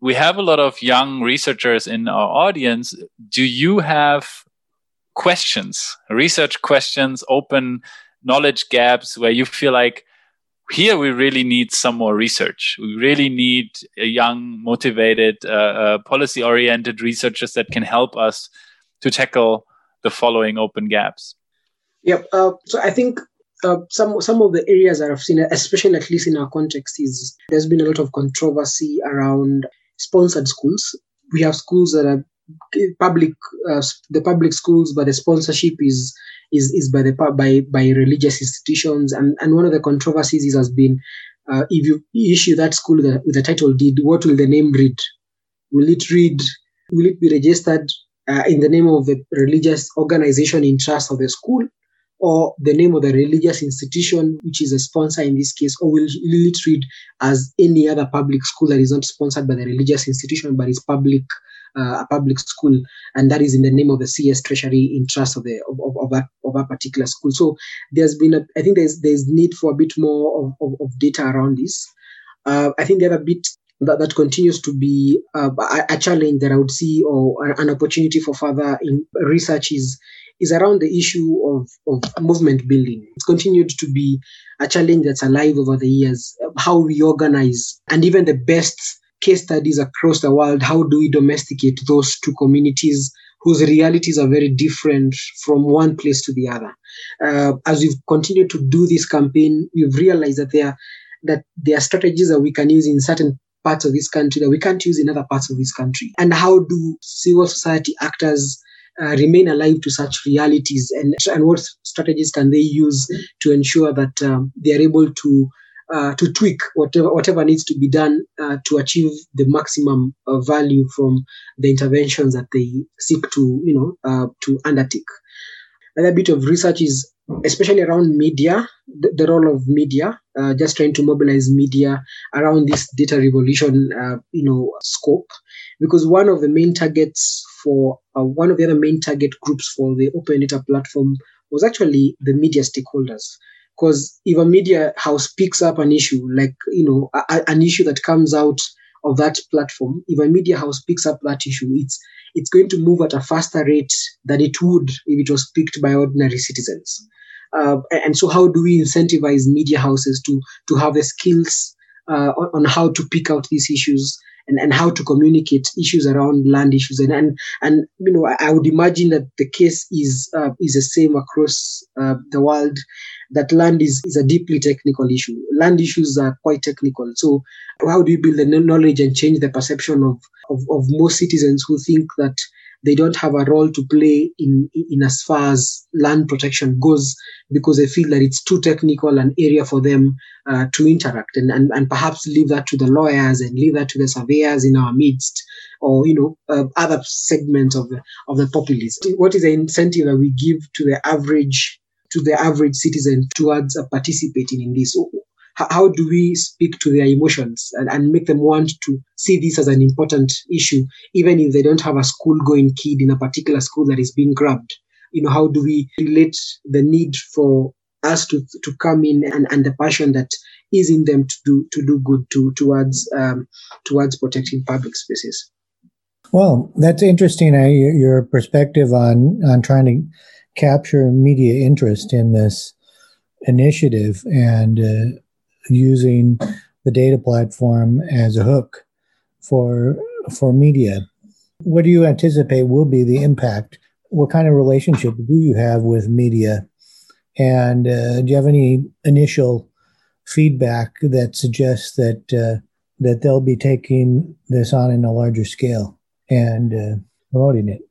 Speaker 2: We have a lot of young researchers in our audience. Do you have questions, research questions, open knowledge gaps where you feel like here we really need some more research. We really need a young, motivated, uh, uh, policy oriented researchers that can help us to tackle the following open gaps.
Speaker 1: Yep. Uh, so I think uh, some some of the areas that I've seen, especially at least in our context, is there's been a lot of controversy around sponsored schools. We have schools that are public, uh, the public schools, but the sponsorship is is, is by the by by religious institutions. And and one of the controversies has been uh, if you issue that school with a, with title deed, what will the name read? Will it read? Will it be registered uh, in the name of the religious organization in trust of the school, or the name of the religious institution which is a sponsor in this case, or will, will it read as any other public school that is not sponsored by the religious institution but is public a public school, and that is in the name of the CS Treasury in trust of the of, of, of, a, of particular school. So there's been a, I think there's there's need for a bit more of, of, of data around this. Uh, I think the other bit that, that continues to be uh, a, a, challenge that I would see or an opportunity for further in research is is around the issue of, of movement building. It's continued to be a challenge that's alive over the years, how we organize and even the best case studies across the world. How do we domesticate those two communities whose realities are very different from one place to the other? Uh, as we've continued to do this campaign, we've realized that there that there are strategies that we can use in certain parts of this country that we can't use in other parts of this country. And how do civil society actors uh, remain alive to such realities and, and what strategies can they use to ensure that um, they are able to uh, to tweak whatever whatever needs to be done uh, to achieve the maximum uh, value from the interventions that they seek to you know uh, to undertake. Another bit of research is especially around media, the, the role of media, uh, just trying to mobilize media around this data revolution, uh, you know, scope, because one of the main targets for one of the other main target groups for the open data platform was actually the media stakeholders because if a media house picks up an issue like you know a, an issue that comes out of that platform if a media house picks up that issue it's it's going to move at a faster rate than it would if it was picked by ordinary citizens. Uh, and so how do we incentivize media houses to to have the skills uh, on, on how to pick out these issues and, and how to communicate issues around land issues. And and, and you know I, I would imagine that the case is uh, is the same across uh, the world that land is, is a deeply technical issue. Land issues are quite technical. So how do you build the knowledge and change the perception of of, of most citizens who think that they don't have a role to play in, in as far as land protection goes because they feel that it's too technical an area for them uh, to interact and, and, and perhaps leave that to the lawyers and leave that to the surveyors in our midst or you know uh, other segments of the of the populace. What is the incentive that we give to the average to the average citizen towards participating in this how do we speak to their emotions and, and make them want to see this as an important issue, even if they don't have a school going kid in a particular school that is being grabbed? You know, how do we relate the need for us to, to come in and, and the passion that is in them to do to do good to towards um, towards protecting public spaces?
Speaker 3: Well, that's interesting. Uh, your perspective on on trying to capture media interest in this initiative, and uh, using the data platform as a hook for for media. What do you anticipate will be the impact? What kind of relationship do you have with media? And uh, do you have any initial feedback that suggests that uh, that they'll be taking this on in a larger scale and uh, promoting it?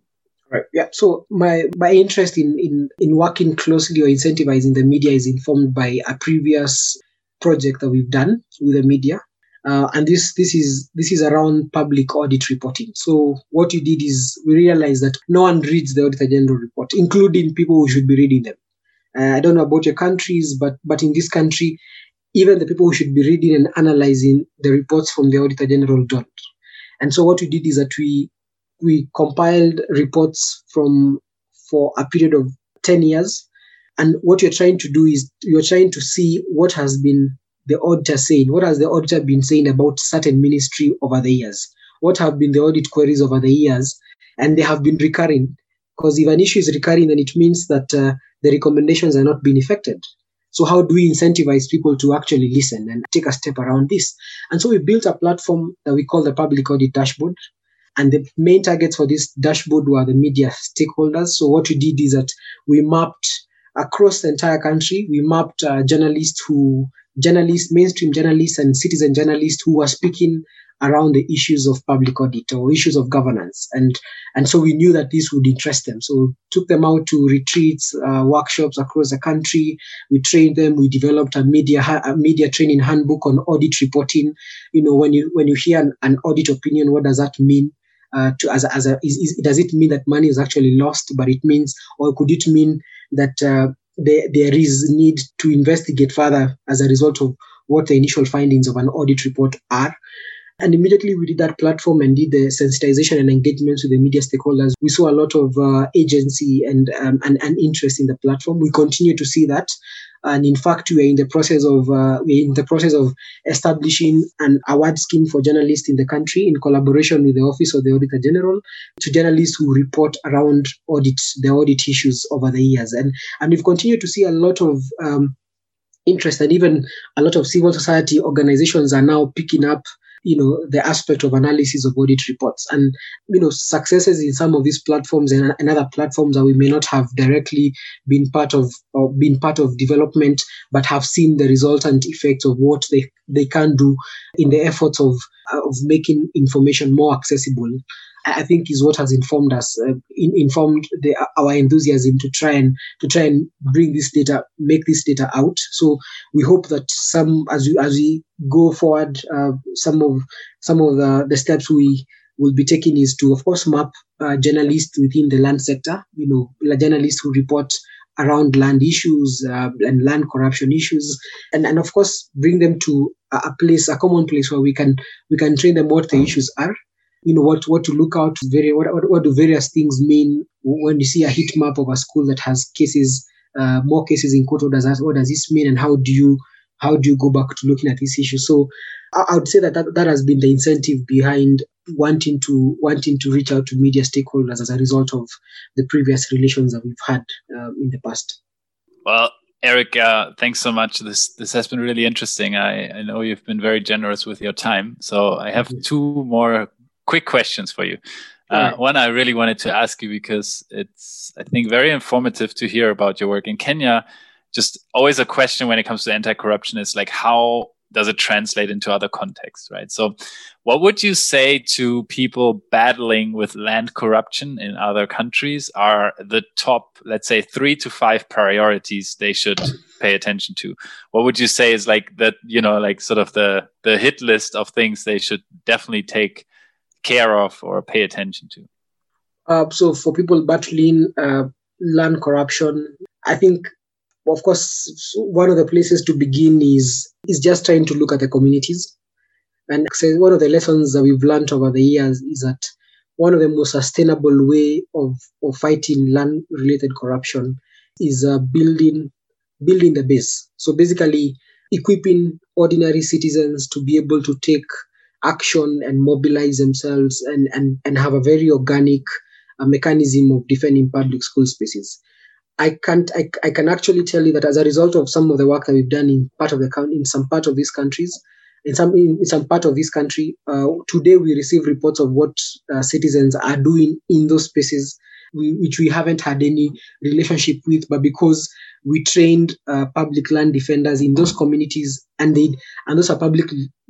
Speaker 1: Right. Yeah. So my my interest in, in in working closely or incentivizing the media is informed by a previous project that we've done with the media. Uh, and this this is this is around public audit reporting. So what we did is we realized that no one reads the Auditor General report, including people who should be reading them. Uh, I don't know about your countries, but but in this country, even the people who should be reading and analyzing the reports from the Auditor General don't. And so what we did is that we we compiled reports from for a period of 10 years and what you're trying to do is you're trying to see what has been the auditor saying, what has the auditor been saying about certain ministry over the years? What have been the audit queries over the years? And they have been recurring. Because if an issue is recurring, then it means that uh, the recommendations are not being effected. So how do we incentivize people to actually listen and take a step around this? And so we built a platform that we call the Public Audit Dashboard. And the main targets for this dashboard were the media stakeholders. So what we did is that we mapped across the entire country, we mapped uh, journalists who, journalists, mainstream journalists and citizen journalists who were speaking around the issues of public audit or issues of governance. And, and so we knew that this would interest them. So took them out to retreats, uh, workshops across the country. We trained them. We developed a media, a media training handbook on audit reporting. You know, when you, when you hear an, an audit opinion, what does that mean? Uh, to as a, as a is, is, does it mean that money is actually lost but it means or could it mean that uh, there, there is need to investigate further as a result of what the initial findings of an audit report are and immediately we did that platform and did the sensitization and engagements with the media stakeholders. We saw a lot of uh, agency and, um, and, and interest in the platform. We continue to see that. And in fact, we are in the process of uh, we're in the process of establishing an award scheme for journalists in the country in collaboration with the Office of the Auditor General to journalists who report around audit the audit issues over the years. And and we've continued to see a lot of um, interest and even a lot of civil society organizations are now picking up you know the aspect of analysis of audit reports. And you know successes in some of these platforms and, and other platforms that we may not have directly been part of or been part of development but have seen the resultant effects of what they they can do in the efforts of of making information more accessible I think is what has informed us, uh, in, informed the, our enthusiasm to try and to try and bring this data, make this data out. So we hope that some, as we as we go forward, uh, some of some of the, the steps we will be taking is to, of course, map uh, journalists within the land sector. You know, journalists who report around land issues uh, and land corruption issues and, and of course bring them to a place a common place where we can we can train them what the issues are you know what what to look out very what, what, what do various things mean when you see a heat map of a school that has cases uh, more cases in court what does that what does this mean and how do you how do you go back to looking at this issue so I, I would say that, that that has been the incentive behind wanting to wanting to reach out to media stakeholders as a result of the previous relations that we've had um, in the past
Speaker 2: well Eric, uh, thanks so much. This this has been really interesting. I, I know you've been very generous with your time. So I have two more quick questions for you. Uh, One I really wanted to ask you because it's, I think, very informative to hear about your work in Kenya. Just always a question when it comes to anti corruption is like, how does it translate into other contexts, right? So, what would you say to people battling with land corruption in other countries are the top, let's say, three to five priorities they should pay attention to? What would you say is like that, you know, like sort of the the hit list of things they should definitely take care of or pay attention to?
Speaker 1: Uh, so for people battling uh, land corruption, I think, of course, one of the places to begin is is just trying to look at the communities. And so one of the lessons that we've learned over the years is that one of the most sustainable way of, of fighting land related corruption is uh, building building the base. So basically, equipping ordinary citizens to be able to take action and mobilize themselves and, and, and have a very organic uh, mechanism of defending public school spaces. I can't. I, I can actually tell you that as a result of some of the work that we've done in part of the in some part of these countries, in some in, some part of this country, uh, today we receive reports of what uh, citizens are doing in those spaces, we, which we haven't had any relationship with, but because we trained uh, public land defenders in those communities, and they and those are public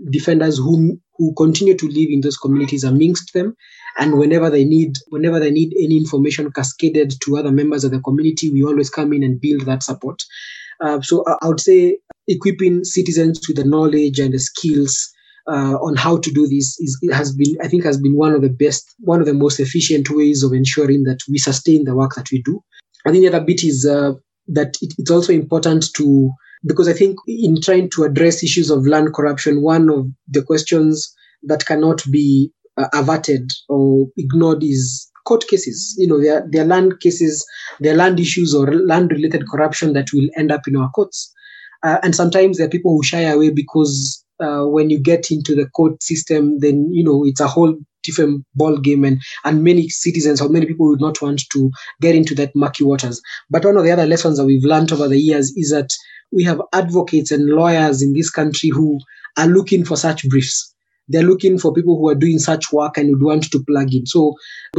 Speaker 1: defenders who who continue to live in those communities amongst them. And whenever they need whenever they need any information cascaded to other members of the community, we always come in and build that support. Uh, so I, I would say equipping citizens with the knowledge and the skills uh, on how to do this is has been I think has been one of the best one of the most efficient ways of ensuring that we sustain the work that we do. I think the other bit is uh, that it, it's also important to because I think in trying to address issues of land corruption, one of the questions that cannot be uh, averted or ignored is court cases. You know, there, there are land cases, there are land issues or land related corruption that will end up in our courts. Uh, and sometimes there are people who shy away because uh, when you get into the court system, then, you know, it's a whole different ball game and, and many citizens or many people would not want to get into that murky waters. But one of the other lessons that we've learned over the years is that we have advocates and lawyers in this country who are looking for such briefs. They're looking for people who are doing such work and would want to plug in. So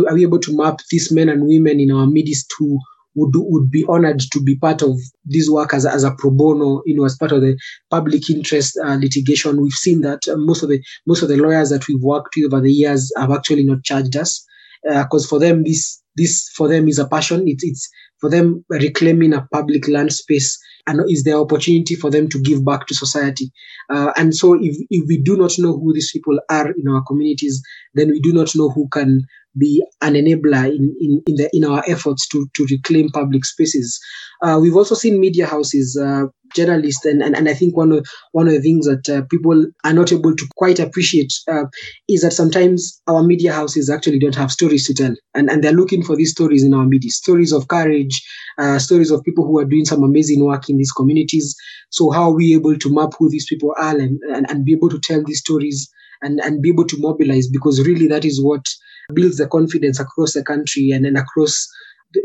Speaker 1: are we able to map these men and women in our midst who would would be honored to be part of this work as, as a pro bono, you know, as part of the public interest uh, litigation. We've seen that uh, most of the most of the lawyers that we've worked with over the years have actually not charged us because uh, for them this this for them is a passion. It's it's for them reclaiming a public land space and is there opportunity for them to give back to society. Uh, and so if, if we do not know who these people are in our communities, then we do not know who can be an enabler in, in, in, the, in our efforts to, to reclaim public spaces. Uh, we've also seen media houses, uh, journalists, and, and, and I think one of, one of the things that uh, people are not able to quite appreciate uh, is that sometimes our media houses actually don't have stories to tell. And, and they're looking for these stories in our media, stories of courage, uh, stories of people who are doing some amazing work in these communities. So how are we able to map who these people are and, and, and be able to tell these stories and, and be able to mobilize because really that is what builds the confidence across the country and then across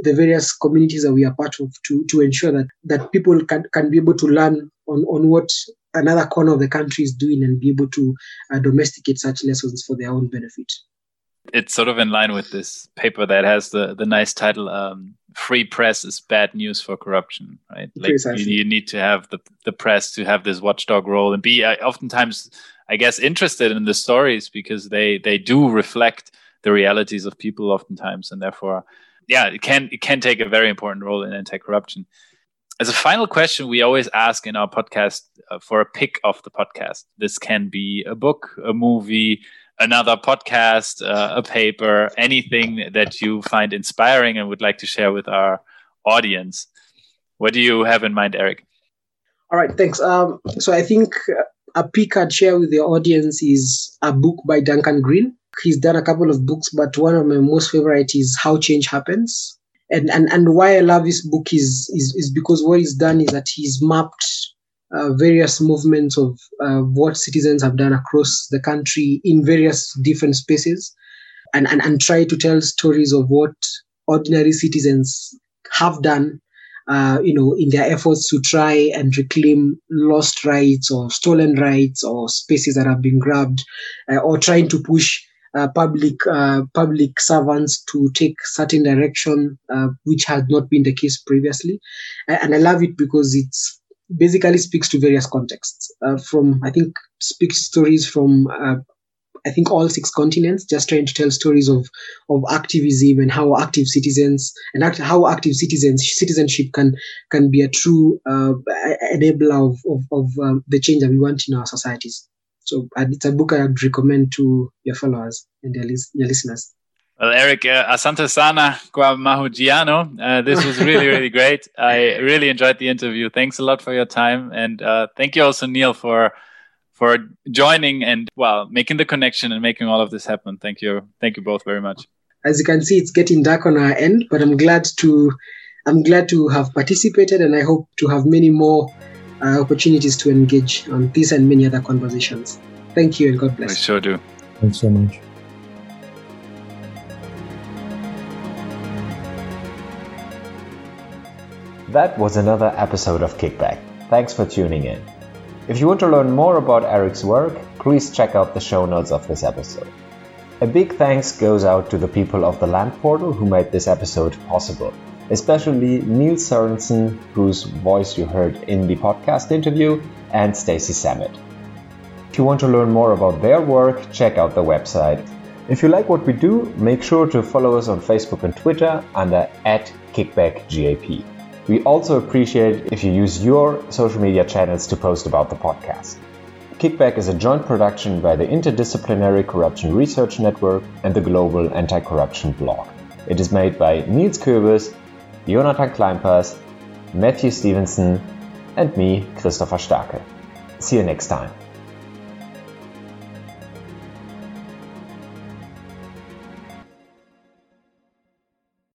Speaker 1: the various communities that we are part of to, to ensure that, that people can, can be able to learn on, on what another corner of the country is doing and be able to uh, domesticate such lessons for their own benefit.
Speaker 2: It's sort of in line with this paper that has the, the nice title um, Free Press is Bad News for Corruption, right? Like you, you, need to have the, the press to have this watchdog role and be uh, oftentimes, I guess, interested in the stories because they, they do reflect the realities of people oftentimes, and therefore, yeah, it can it can take a very important role in anti-corruption. As a final question, we always ask in our podcast uh, for a pick of the podcast. This can be a book, a movie, another podcast, uh, a paper, anything that you find inspiring and would like to share with our audience. What do you have in mind, Eric?
Speaker 1: All right, thanks. Um, so I think a pick I'd share with the audience is a book by Duncan Green he's done a couple of books, but one of my most favorite is How Change Happens. And and and why I love this book is is, is because what he's done is that he's mapped uh, various movements of uh, what citizens have done across the country in various different spaces, and and and try to tell stories of what ordinary citizens have done uh, you know, in their efforts to try and reclaim lost rights or stolen rights or spaces that have been grabbed, uh, or trying to push public uh, public servants to take certain direction, uh, which had not been the case previously. And I love it because it's basically speaks to various contexts. Uh, from I think speaks stories from uh, I think all six continents, just trying to tell stories of of activism and how active citizens and act, how active citizens citizenship can can be a true uh, enabler of of, of um, the change that we want in our societies. So it's a book I'd recommend to your followers and your, your listeners.
Speaker 2: Well, Eric, uh, asante sana kwa mahojiano. Uh, this was really, really great. I really enjoyed the interview. Thanks a lot for your time, and uh, thank you also, Neil, for for joining and well making the connection and making all of this happen. Thank you, thank you both very much.
Speaker 1: As you can see, it's getting dark on our end, but I'm glad to I'm glad to have participated, and I hope to have many more uh, opportunities to engage on these and many other conversations. Thank you and God bless.
Speaker 2: I sure do.
Speaker 3: Thanks so much.
Speaker 4: That was another episode of Kickback. Thanks for tuning in. If you want to learn more about Eric's work, please check out the show notes of this episode. A big thanks goes out to the people of the Land Portal who made this episode possible especially Neil Sorensen, whose voice you heard in the podcast interview, and Stacy Sammet. If you want to learn more about their work, check out the website. If you like what we do, make sure to follow us on Facebook and Twitter under at KickbackGAP. We also appreciate if you use your social media channels to post about the podcast. Kickback is a joint production by the Interdisciplinary Corruption Research Network and the Global Anti Corruption Blog. It is made by Nils Köbis Jonathan Kleinpass, Matthew Stevenson, and me, Christopher Starke. See you next time.